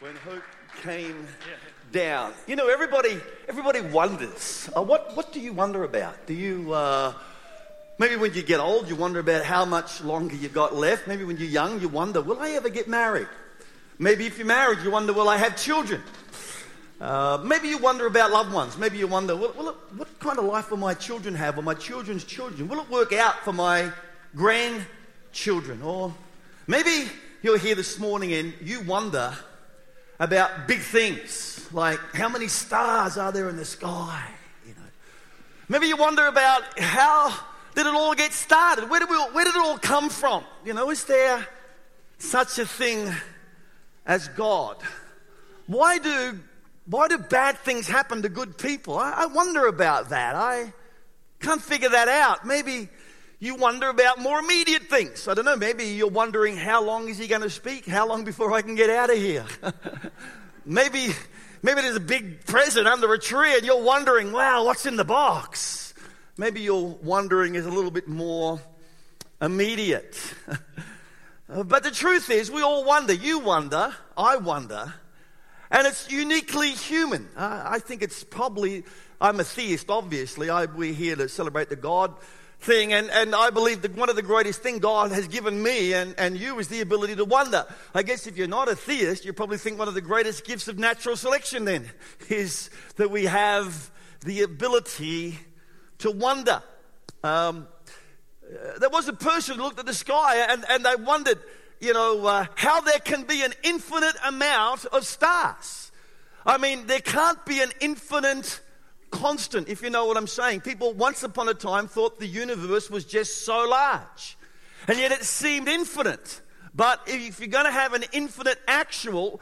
when hope came down. You know, everybody, everybody wonders. Uh, what, what do you wonder about? Do you, uh, maybe when you get old, you wonder about how much longer you've got left. Maybe when you're young, you wonder, will I ever get married? Maybe if you're married, you wonder, will I have children? Uh, maybe you wonder about loved ones. Maybe you wonder, will, will it, what kind of life will my children have, or my children's children? Will it work out for my grandchildren? Or maybe you're here this morning and you wonder about big things, like how many stars are there in the sky? You know, maybe you wonder about how did it all get started? Where did, we, where did it all come from? You know, is there such a thing as God? Why do why do bad things happen to good people? I, I wonder about that. I can't figure that out. Maybe you wonder about more immediate things. I don't know, maybe you're wondering how long is he going to speak? How long before I can get out of here? maybe, maybe there's a big present under a tree and you're wondering, wow, what's in the box? Maybe you're wondering is a little bit more immediate. but the truth is, we all wonder. You wonder, I wonder, and it's uniquely human. Uh, I think it's probably, I'm a theist, obviously. I, we're here to celebrate the God thing. And, and I believe that one of the greatest things God has given me and, and you is the ability to wonder. I guess if you're not a theist, you probably think one of the greatest gifts of natural selection then is that we have the ability to wonder. Um, uh, there was a person who looked at the sky and, and they wondered, you know, uh, how there can be an infinite amount of stars. I mean, there can't be an infinite constant, if you know what I'm saying. People once upon a time thought the universe was just so large, and yet it seemed infinite. But if you're going to have an infinite actual,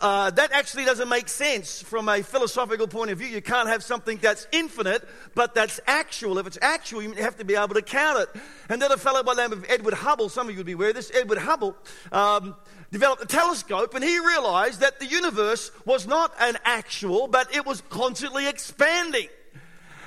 uh, that actually doesn't make sense from a philosophical point of view. You can't have something that's infinite, but that's actual. If it's actual, you have to be able to count it. And then a fellow by the name of Edward Hubble, some of you would be aware of this, Edward Hubble, um, developed a telescope and he realized that the universe was not an actual, but it was constantly expanding.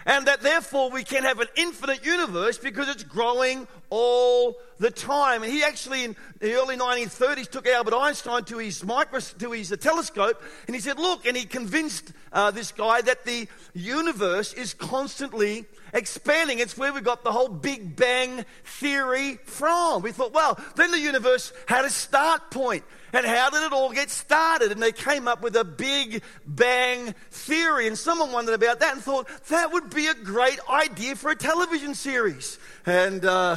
And that therefore we can have an infinite universe because it's growing all the time. And he actually, in the early 1930s, took Albert Einstein to his, micros- to his uh, telescope and he said, Look, and he convinced uh, this guy that the universe is constantly expanding. It's where we got the whole Big Bang theory from. We thought, well, then the universe had a start point. And how did it all get started? And they came up with a Big Bang theory. And someone wondered about that and thought, that would be a great idea for a television series. And uh,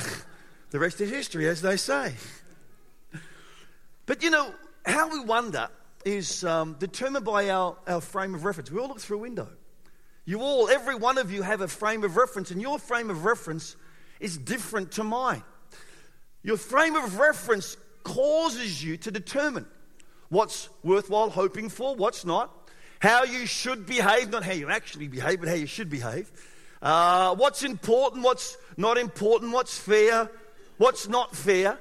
the rest is history, as they say. But you know, how we wonder is um, determined by our, our frame of reference. We all look through a window. You all, every one of you, have a frame of reference, and your frame of reference is different to mine. Your frame of reference causes you to determine what's worthwhile hoping for, what's not, how you should behave, not how you actually behave, but how you should behave, uh, what's important, what's not important, what's fair, what's not fair.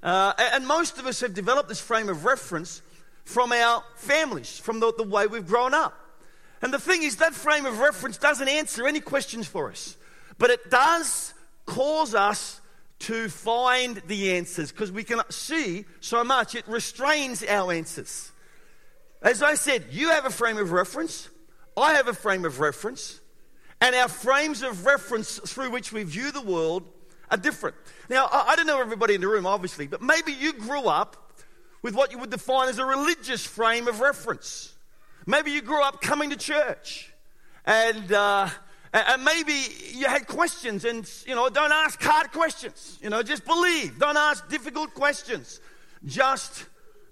Uh, and most of us have developed this frame of reference from our families, from the, the way we've grown up. And the thing is, that frame of reference doesn't answer any questions for us, but it does cause us to find the answers because we can see so much, it restrains our answers. As I said, you have a frame of reference, I have a frame of reference, and our frames of reference through which we view the world are different. Now, I don't know everybody in the room, obviously, but maybe you grew up with what you would define as a religious frame of reference. Maybe you grew up coming to church and, uh, and maybe you had questions and, you know, don't ask hard questions. You know, just believe. Don't ask difficult questions. Just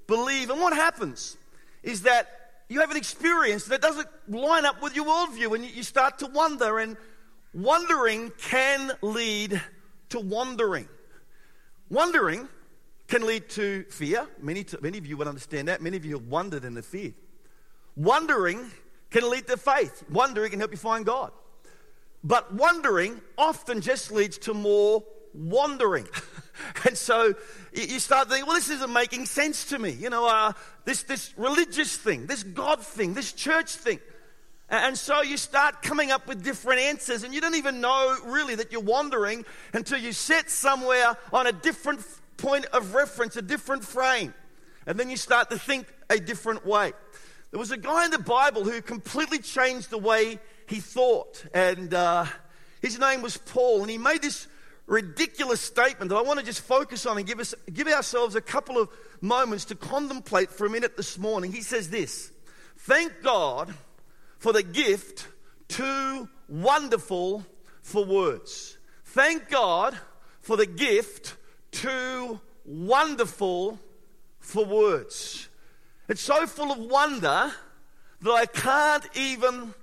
believe. And what happens is that you have an experience that doesn't line up with your worldview and you start to wonder and wondering can lead to wandering. Wandering can lead to fear. Many, many of you would understand that. Many of you have wondered and have feared. Wondering can lead to faith. Wondering can help you find God. But wondering often just leads to more wandering. and so you start thinking, well, this isn't making sense to me. You know, uh, this, this religious thing, this God thing, this church thing. And so you start coming up with different answers, and you don't even know really that you're wandering until you sit somewhere on a different point of reference, a different frame. And then you start to think a different way. There was a guy in the Bible who completely changed the way he thought, and uh, his name was Paul, and he made this ridiculous statement that I want to just focus on and give, us, give ourselves a couple of moments to contemplate for a minute this morning. He says this Thank God for the gift too wonderful for words. Thank God for the gift too wonderful for words. It's so full of wonder that I can't even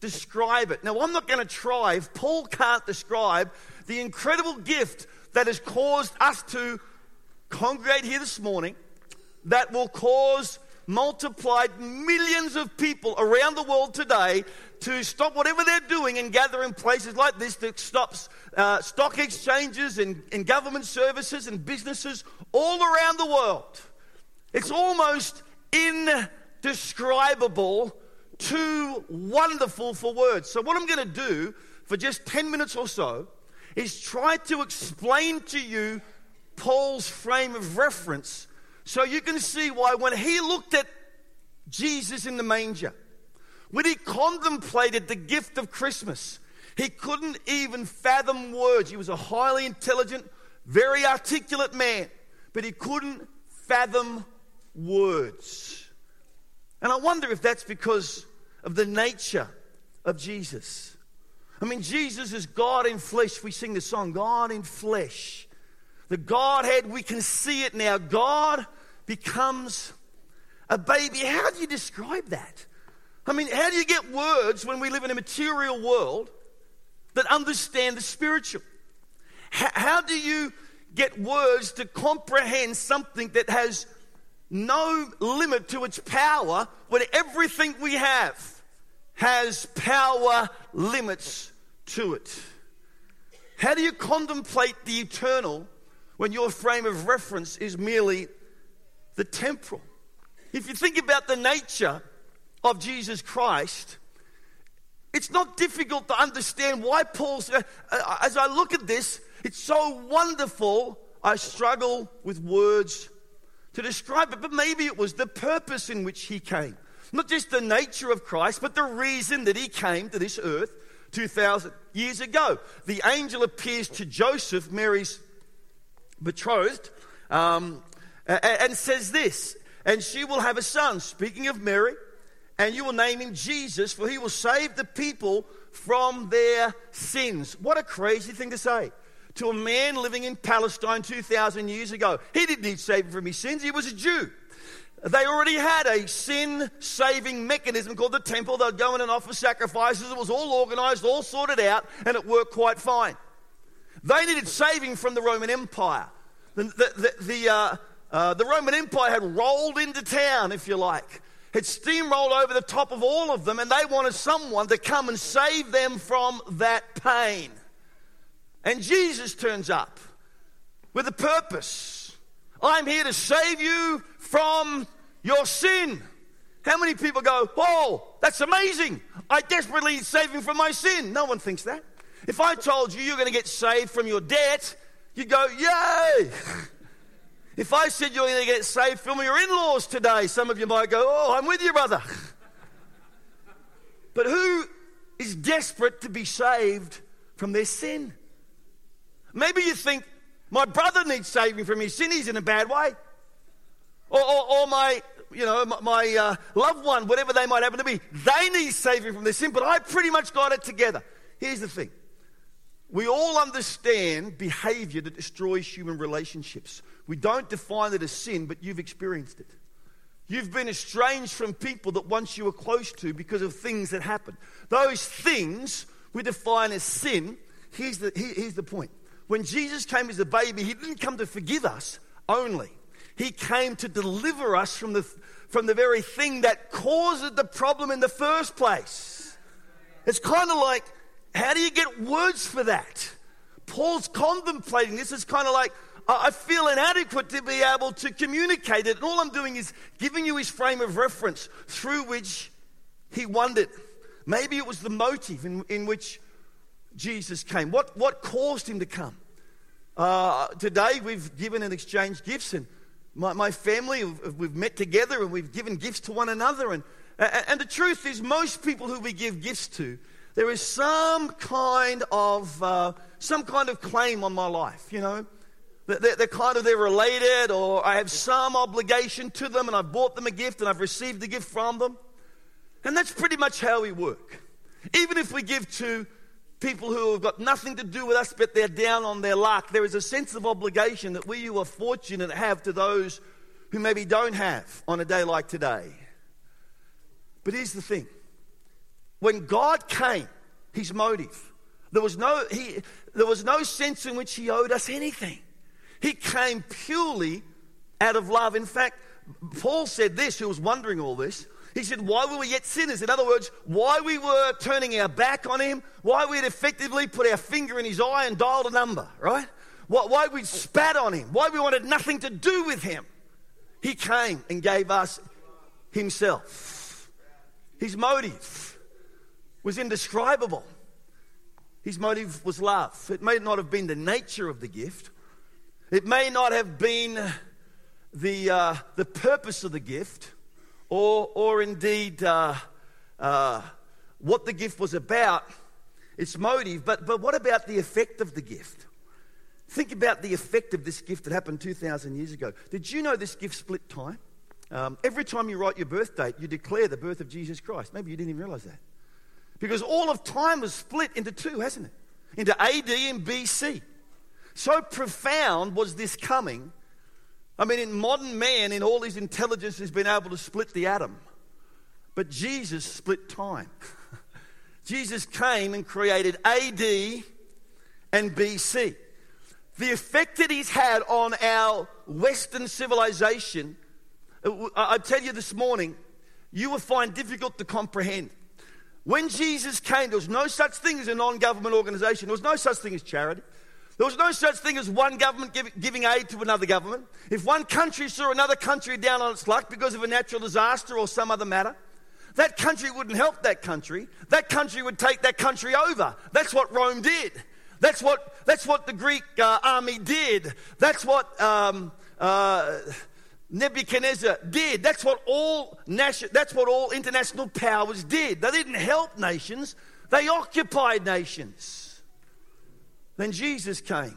describe it. Now, I'm not going to try. If Paul can't describe the incredible gift that has caused us to congregate here this morning, that will cause multiplied millions of people around the world today to stop whatever they're doing and gather in places like this that stops uh, stock exchanges and, and government services and businesses all around the world. It's almost indescribable, too wonderful for words. So, what I'm going to do for just 10 minutes or so is try to explain to you Paul's frame of reference so you can see why when he looked at Jesus in the manger, when he contemplated the gift of Christmas, he couldn't even fathom words. He was a highly intelligent, very articulate man, but he couldn't fathom words. And I wonder if that's because of the nature of Jesus. I mean, Jesus is God in flesh. We sing the song, God in flesh. The Godhead, we can see it now. God becomes a baby. How do you describe that? I mean, how do you get words when we live in a material world that understand the spiritual? How, how do you get words to comprehend something that has no limit to its power when everything we have has power limits to it? How do you contemplate the eternal when your frame of reference is merely the temporal? If you think about the nature of Jesus Christ, it's not difficult to understand why Paul's. Uh, uh, as I look at this, it's so wonderful, I struggle with words to describe it, but maybe it was the purpose in which he came. Not just the nature of Christ, but the reason that he came to this earth 2,000 years ago. The angel appears to Joseph, Mary's betrothed, um, and says this, and she will have a son, speaking of Mary, and you will name him Jesus, for he will save the people from their sins. What a crazy thing to say to a man living in Palestine 2,000 years ago. He didn't need saving from his sins, he was a Jew. They already had a sin saving mechanism called the temple. They'd go in and offer sacrifices. It was all organized, all sorted out, and it worked quite fine. They needed saving from the Roman Empire. The, the, the, the, uh, uh, the Roman Empire had rolled into town, if you like, had steamrolled over the top of all of them, and they wanted someone to come and save them from that pain. And Jesus turns up with a purpose. I'm here to save you from your sin. How many people go, Oh, that's amazing. I desperately need saving from my sin. No one thinks that. If I told you you're going to get saved from your debt, you'd go, Yay! If I said you're going to get saved from your in laws today, some of you might go, Oh, I'm with you, brother. But who is desperate to be saved from their sin? Maybe you think, my brother needs saving from his sin, he's in a bad way. Or, or, or my, you know, my, my uh, loved one, whatever they might happen to be, they need saving from their sin, but I pretty much got it together. Here's the thing we all understand behavior that destroys human relationships. We don't define it as sin, but you've experienced it. You've been estranged from people that once you were close to because of things that happened. Those things we define as sin. Here's the, here, here's the point when Jesus came as a baby, he didn't come to forgive us only. He came to deliver us from the, from the very thing that caused the problem in the first place. It's kind of like, how do you get words for that? Paul's contemplating this. It's kind of like, I feel inadequate to be able to communicate it. And all I'm doing is giving you his frame of reference through which he wondered. Maybe it was the motive in, in which Jesus came? What, what caused him to come? Uh, today we've given and exchanged gifts, and my, my family, we've met together and we've given gifts to one another. And, and the truth is, most people who we give gifts to, there is some kind of, uh, some kind of claim on my life, you know. They're, kind of, they're related or I have some obligation to them and I've bought them a gift and I've received a gift from them. And that's pretty much how we work. Even if we give to people who have got nothing to do with us, but they're down on their luck, there is a sense of obligation that we who are fortunate have to those who maybe don't have on a day like today. But here's the thing when God came, his motive, there was no, he, there was no sense in which he owed us anything. He came purely out of love. In fact, Paul said this, who was wondering all this. He said, Why were we yet sinners? In other words, why we were turning our back on him, why we had effectively put our finger in his eye and dialed a number, right? Why we spat on him, why we wanted nothing to do with him. He came and gave us himself. His motive was indescribable. His motive was love. It may not have been the nature of the gift, it may not have been the, uh, the purpose of the gift, or, or indeed uh, uh, what the gift was about, its motive, but, but what about the effect of the gift? Think about the effect of this gift that happened 2,000 years ago. Did you know this gift split time? Um, every time you write your birth date, you declare the birth of Jesus Christ. Maybe you didn't even realize that. Because all of time was split into two, hasn't it? Into AD and BC. So profound was this coming I mean, in modern man, in all his intelligence, has been able to split the atom. But Jesus split time. Jesus came and created AD and BC. The effect that he's had on our Western civilization, uh, I tell you this morning, you will find difficult to comprehend. When Jesus came, there was no such thing as a non government organization, there was no such thing as charity. There was no such thing as one government give, giving aid to another government. If one country saw another country down on its luck because of a natural disaster or some other matter, that country wouldn't help that country. That country would take that country over. That's what Rome did. That's what, that's what the Greek uh, army did. That's what um, uh, Nebuchadnezzar did. That's what all nation, that's what all international powers did. They didn't help nations. They occupied nations. Then Jesus came,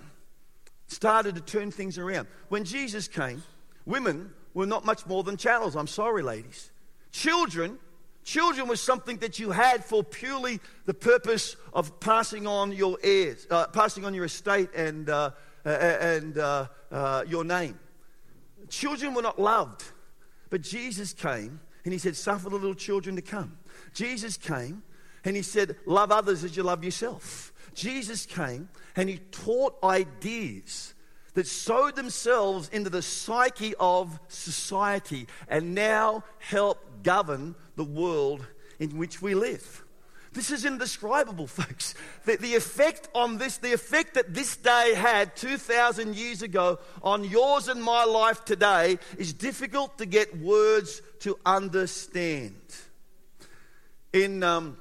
started to turn things around. When Jesus came, women were not much more than chattels. I'm sorry, ladies. Children, children was something that you had for purely the purpose of passing on your heirs, uh, passing on your estate and, uh, uh, and uh, uh, your name. Children were not loved, but Jesus came and he said, Suffer the little children to come. Jesus came and he said, Love others as you love yourself. Jesus came and he taught ideas that sowed themselves into the psyche of society and now help govern the world in which we live. This is indescribable, folks. The, the, effect on this, the effect that this day had 2,000 years ago on yours and my life today is difficult to get words to understand. In um,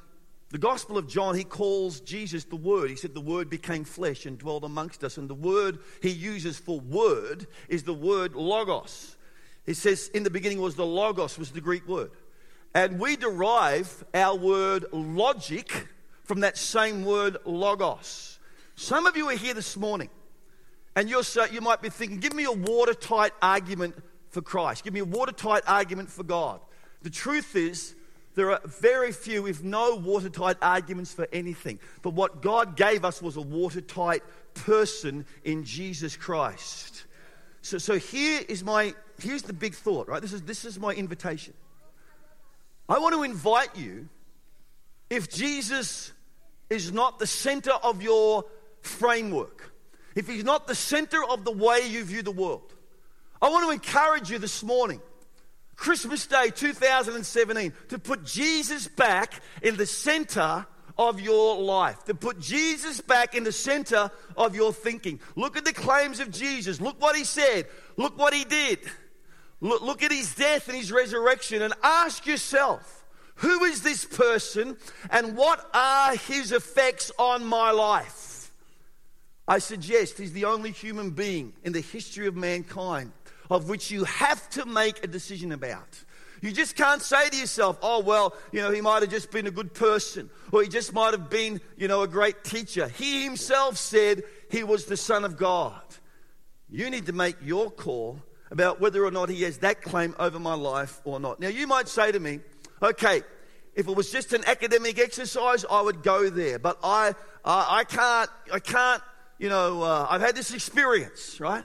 the Gospel of John, he calls Jesus the Word. He said the Word became flesh and dwelled amongst us. And the word he uses for word is the word logos. He says, in the beginning was the logos, was the Greek word. And we derive our word logic from that same word logos. Some of you are here this morning, and you're so, you might be thinking, give me a watertight argument for Christ. Give me a watertight argument for God. The truth is, there are very few, if no, watertight arguments for anything. But what God gave us was a watertight person in Jesus Christ. So, so here is my, here's the big thought, right? This is, this is my invitation. I want to invite you, if Jesus is not the center of your framework, if he's not the center of the way you view the world, I want to encourage you this morning Christmas Day 2017 to put Jesus back in the center of your life, to put Jesus back in the center of your thinking. Look at the claims of Jesus. Look what he said. Look what he did. Look, look at his death and his resurrection and ask yourself, who is this person and what are his effects on my life? I suggest he's the only human being in the history of mankind of which you have to make a decision about. You just can't say to yourself, oh, well, you know, he might have just been a good person, or he just might have been, you know, a great teacher. He himself said he was the Son of God. You need to make your call about whether or not he has that claim over my life or not. Now, you might say to me, okay, if it was just an academic exercise, I would go there. But I, I can't, I can't, you know, uh, I've had this experience, right?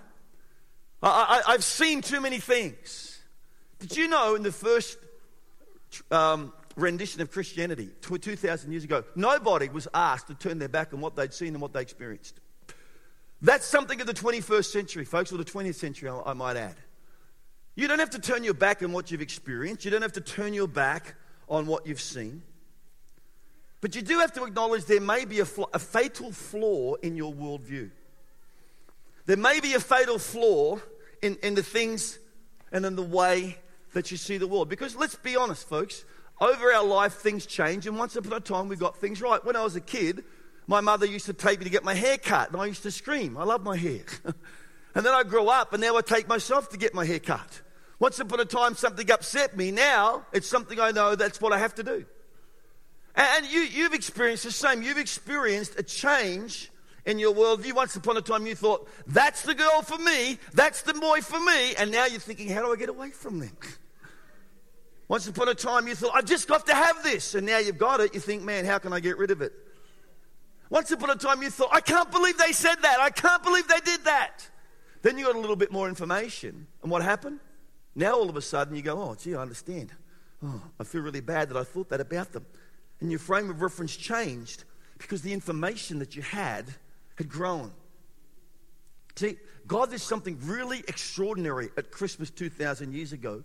I, I've seen too many things. Did you know in the first um, rendition of Christianity, 2,000 years ago, nobody was asked to turn their back on what they'd seen and what they experienced? That's something of the 21st century, folks, or the 20th century, I might add. You don't have to turn your back on what you've experienced. You don't have to turn your back on what you've seen. But you do have to acknowledge there may be a, fl- a fatal flaw in your worldview. There may be a fatal flaw in, in the things and in the way that you see the world. Because let's be honest, folks, over our life, things change, and once upon a time, we got things right. When I was a kid, my mother used to take me to get my hair cut, and I used to scream. I love my hair. and then I grew up, and now I take myself to get my hair cut. Once upon a time, something upset me. Now, it's something I know that's what I have to do. And you, you've experienced the same. You've experienced a change in your worldview. Once upon a time, you thought, that's the girl for me, that's the boy for me. And now you're thinking, how do I get away from them? Once upon a time, you thought, I've just got to have this. And now you've got it. You think, man, how can I get rid of it? Once upon a time, you thought, I can't believe they said that. I can't believe they did that. Then you got a little bit more information. And what happened? Now all of a sudden you go, oh, gee, I understand. Oh, I feel really bad that I thought that about them. And your frame of reference changed because the information that you had had grown. See, God did something really extraordinary at Christmas 2,000 years ago.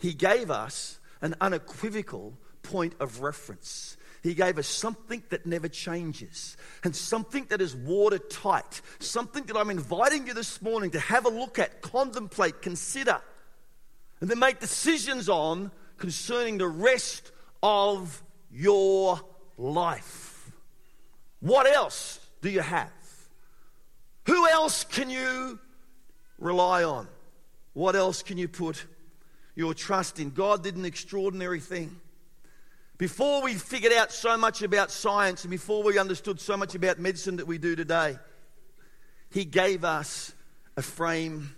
He gave us an unequivocal point of reference. He gave us something that never changes and something that is watertight, something that I'm inviting you this morning to have a look at, contemplate, consider, and then make decisions on concerning the rest of your life. What else do you have? Who else can you rely on? What else can you put your trust in? God did an extraordinary thing. Before we figured out so much about science and before we understood so much about medicine that we do today, He gave us a frame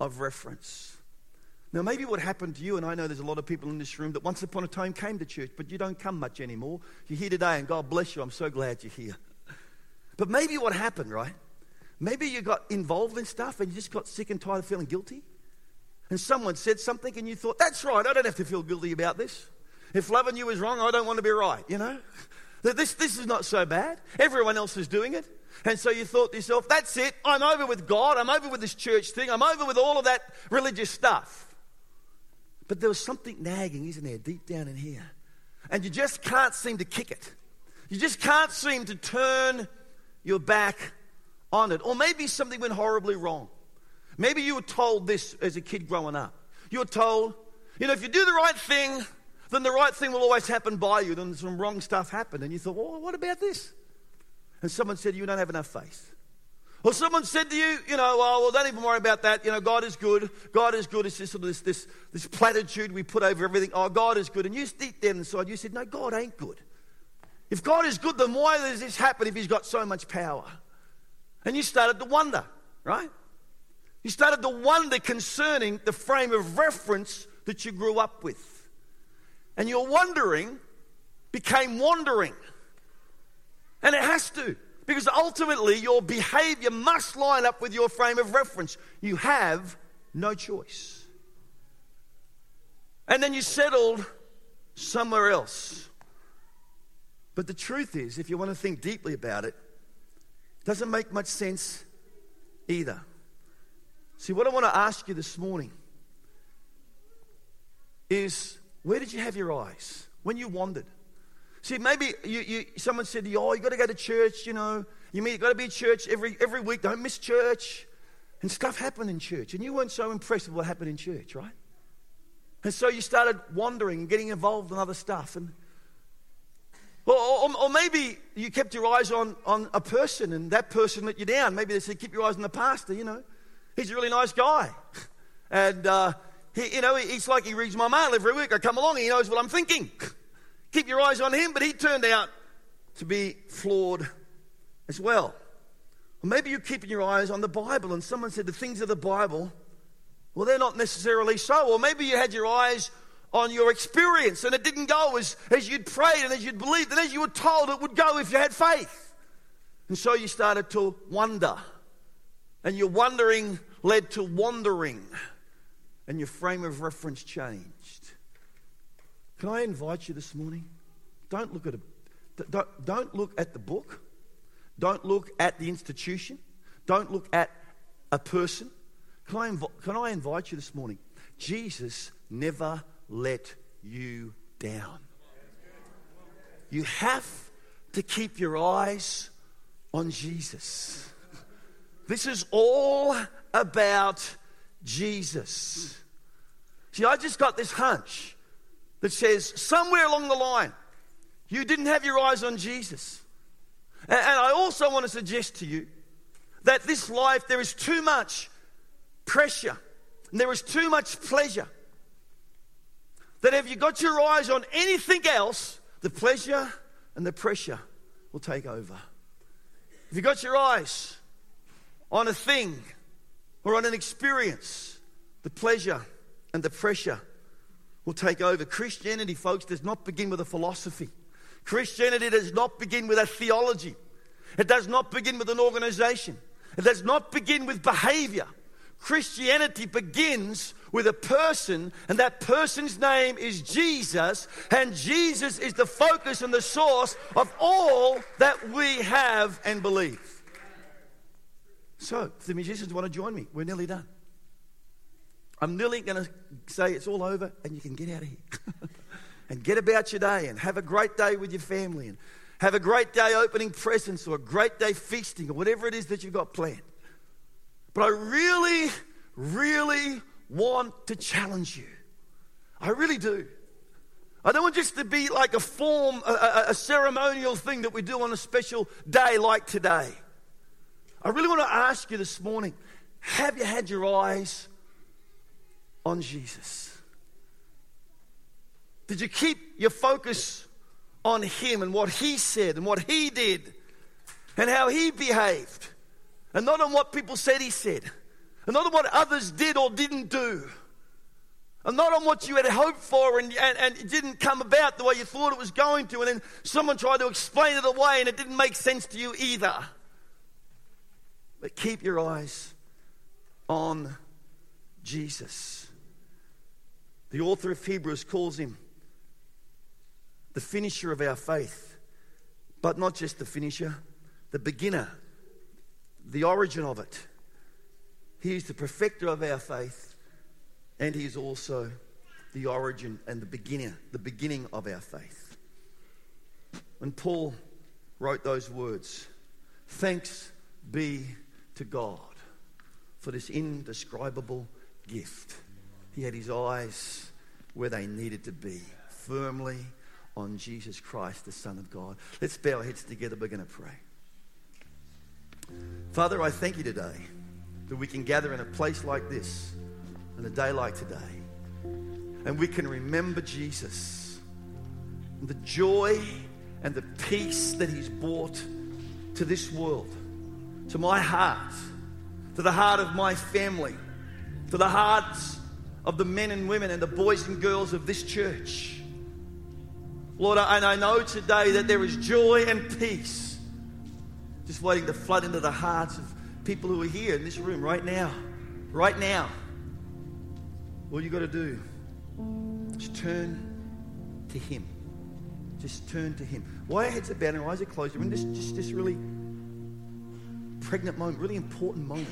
of reference. Now, maybe what happened to you, and I know there's a lot of people in this room that once upon a time came to church, but you don't come much anymore. You're here today, and God bless you. I'm so glad you're here. But maybe what happened, right? Maybe you got involved in stuff and you just got sick and tired of feeling guilty. And someone said something, and you thought, that's right, I don't have to feel guilty about this. If loving you is wrong, I don't want to be right, you know? This, this is not so bad. Everyone else is doing it. And so you thought to yourself, that's it. I'm over with God. I'm over with this church thing. I'm over with all of that religious stuff. But there was something nagging, isn't there, deep down in here? And you just can't seem to kick it. You just can't seem to turn your back on it. Or maybe something went horribly wrong. Maybe you were told this as a kid growing up. You were told, you know, if you do the right thing, then the right thing will always happen by you. Then some wrong stuff happened. And you thought, well, what about this? And someone said, you don't have enough faith. Or someone said to you, you know, oh, well, don't even worry about that. You know, God is good. God is good. It's just sort of this, this, this platitude we put over everything. Oh, God is good. And you deep down inside, you said, no, God ain't good. If God is good, then why does this happen if He's got so much power? And you started to wonder, right? You started to wonder concerning the frame of reference that you grew up with. And your wondering became wandering. And it has to, because ultimately your behavior must line up with your frame of reference. You have no choice. And then you settled somewhere else. But the truth is, if you want to think deeply about it, it doesn't make much sense either. See, what I want to ask you this morning is where did you have your eyes when you wandered? See, maybe you, you, someone said to you, Oh, you've got to go to church, you know. You mean you got to be at church every, every week. Don't miss church. And stuff happened in church. And you weren't so impressed with what happened in church, right? And so you started wandering and getting involved in other stuff. And, or, or, or, maybe you kept your eyes on, on a person and that person let you down. Maybe they said, keep your eyes on the pastor, you know. He's a really nice guy. And, uh, he, you know, it's like he reads my mail every week. I come along and he knows what I'm thinking. Keep your eyes on him, but he turned out to be flawed as well. Or maybe you're keeping your eyes on the Bible and someone said the things of the Bible, well, they're not necessarily so. Or maybe you had your eyes on your experience and it didn't go as, as you'd prayed and as you'd believed and as you were told it would go if you had faith. And so you started to wonder. And your wondering led to wandering. And your frame of reference changed. Can I invite you this morning? Don't look at a, don't, don't look at the book. Don't look at the institution. Don't look at a person. Can I, inv- can I invite you this morning? Jesus never let you down. You have to keep your eyes on Jesus. This is all about Jesus. See, I just got this hunch that says somewhere along the line, you didn't have your eyes on Jesus. And, I also want to suggest to you that this life, there is too much pressure and there is too much pleasure. That if you got your eyes on anything else, the pleasure and the pressure will take over. If you got your eyes on a thing or on an experience, the pleasure and the pressure will take over. Christianity, folks, does not begin with a philosophy. Christianity does not begin with a theology. It does not begin with an organization. It does not begin with behavior. Christianity begins with a person, and that person's name is Jesus, and Jesus is the focus and the source of all that we have and believe. So, if the musicians want to join me, we're nearly done. I'm nearly going to say it's all over and you can get out of here. and get about your day and have a great day with your family and have a great day opening presents or a great day feasting or whatever it is that you've got planned. But I really, really want to challenge you. I really do. I don't want just to be like a form, a, a, a, ceremonial thing that we do on a special day like today. I really want to ask you this morning have you had your eyes on Jesus? Did you keep your focus on Him and what He said and what He did and how He behaved? And not on what people said He said, and not on what others did or didn't do, and not on what you had hoped for and, and, and it didn't come about the way you thought it was going to, and then someone tried to explain it away and it didn't make sense to you either. But keep your eyes on Jesus. The author of Hebrews calls him the finisher of our faith, but not just the finisher, the beginner, the origin of it. He is the perfecter of our faith, and he is also the origin and the beginner, the beginning of our faith. When Paul wrote those words, thanks be to God for this indescribable gift. He had his eyes where they needed to be, firmly on Jesus Christ, the Son of God. Let's bow our heads together. We're going to pray. Father, I thank you today that we can gather in a place like this, on a day like today, and we can remember Jesus, and the joy and the peace that he's brought to this world, to my heart, to the heart of my family, to the hearts of the men and women and the boys and girls of this church. Lord, and I know today that there is joy and peace just waiting to flood into the hearts of people who are here in this room right now. Right now. All you got to do is turn to Him. Just turn to Him. Why our heads are bowed and eyes are closed? We're in this, just really pregnant moment, really important moment.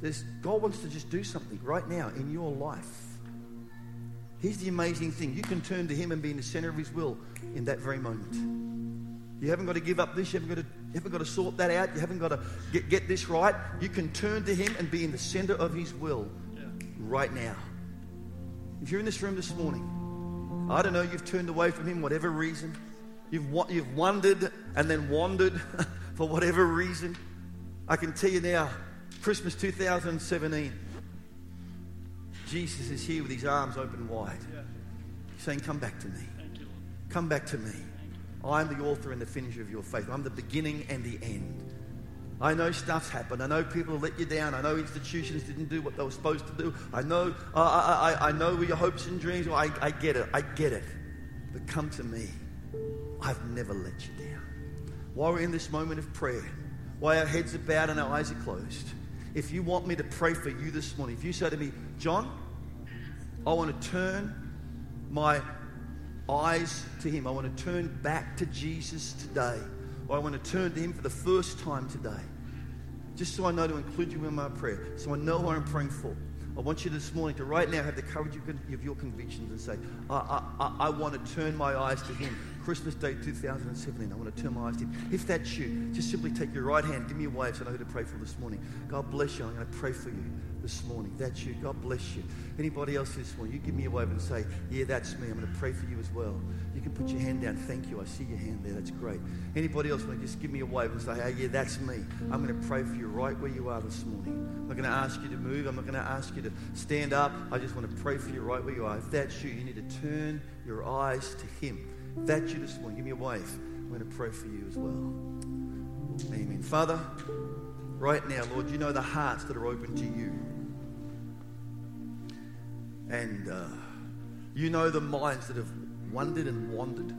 There's, God wants to just do something right now in your life. Here's the amazing thing you can turn to Him and be in the center of His will in that very moment. You haven't got to give up this, you haven't got to, haven't got to sort that out, you haven't got to get, get this right. You can turn to Him and be in the center of His will right now. If you're in this room this morning, I don't know, you've turned away from Him, whatever reason. You've, you've wondered and then wandered for whatever reason. I can tell you now, Christmas 2017. Jesus is here with his arms open wide, saying, Come back to me. Come back to me. I'm the author and the finisher of your faith. I'm the beginning and the end. I know stuff's happened. I know people let you down. I know institutions didn't do what they were supposed to do. I know, I, I, I know your hopes and dreams. I, I get it. I get it. But come to me. I've never let you down. While we're in this moment of prayer, while our heads are bowed and our eyes are closed, if you want me to pray for you this morning, if you say to me, John, I want to turn my eyes to Him, I want to turn back to Jesus today, or I want to turn to Him for the first time today, just so I know to include you in my prayer, so I know who I'm praying for. I want you this morning to right now have the courage of your convictions and say, I, I, I want to turn my eyes to Him. Christmas Day 2017, I want to turn my eyes to Him. If that's you, just simply take your right hand, give me a wave so I know who to pray for this morning. God bless you. I'm going to pray for you this morning. That's you. God bless you. Anybody else this morning, you give me a wave and say, Yeah, that's me. I'm going to pray for you as well. You can put your hand down. Thank you. I see your hand there. That's great. Anybody else want to just give me a wave and say, Hey, yeah, that's me. I'm going to pray for you right where you are this morning. I'm not going to ask you to move. I'm not going to ask you to stand up. I just want to pray for you right where you are. If that's you, you need to turn your eyes to Him. That's you this morning, give me a wave. I'm going to pray for you as well. Amen. Father, right now, Lord, you know the hearts that are open to you. And uh, you know the minds that have wondered and wandered.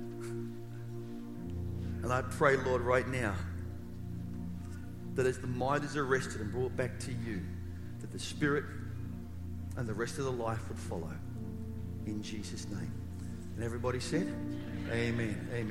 And I pray, Lord, right now, that as the mind is arrested and brought back to you, that the Spirit and the rest of the life would follow. In Jesus' name. And everybody said, Amen. Amen.